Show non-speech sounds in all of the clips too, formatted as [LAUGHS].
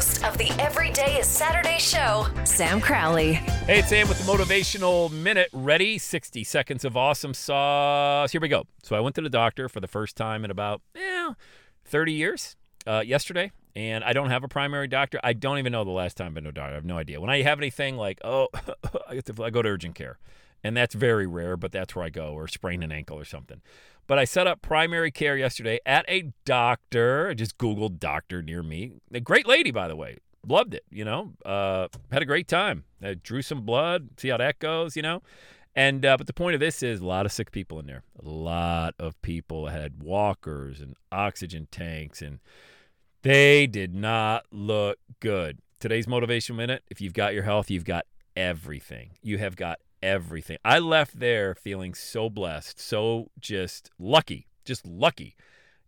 host of the Everyday is Saturday show, Sam Crowley. Hey, it's Sam with the Motivational Minute. Ready? 60 seconds of awesome sauce. Here we go. So I went to the doctor for the first time in about eh, 30 years uh, yesterday, and I don't have a primary doctor. I don't even know the last time I've been to a doctor. I have no idea. When I have anything like, oh, [LAUGHS] I, to, I go to urgent care, and that's very rare, but that's where I go, or sprain an ankle or something. But I set up primary care yesterday at a doctor. I just Googled doctor near me. A great lady, by the way. Loved it, you know. Uh, had a great time. I drew some blood, see how that goes, you know. And uh, but the point of this is a lot of sick people in there. A lot of people had walkers and oxygen tanks, and they did not look good. Today's motivation minute. If you've got your health, you've got everything. You have got everything. I left there feeling so blessed, so just lucky, just lucky,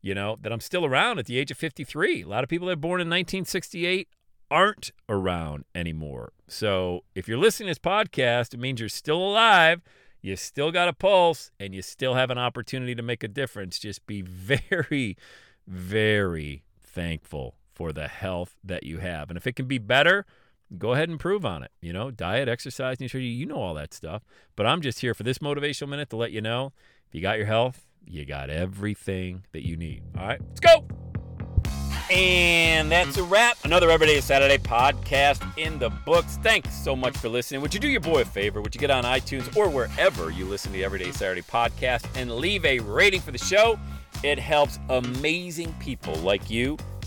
you know, that I'm still around at the age of 53. A lot of people that were born in 1968 aren't around anymore. So if you're listening to this podcast, it means you're still alive. You still got a pulse and you still have an opportunity to make a difference. Just be [LAUGHS] very, very thankful for the health that you have. And if it can be better, go ahead and improve on it. You know, diet, exercise, nutrition, you know all that stuff. But I'm just here for this motivational minute to let you know if you got your health, you got everything that you need. All right, let's go. And that's a wrap. Another Everyday Saturday podcast in the books. Thanks so much for listening. Would you do your boy a favor? Would you get on iTunes or wherever you listen to the Everyday Saturday podcast and leave a rating for the show? It helps amazing people like you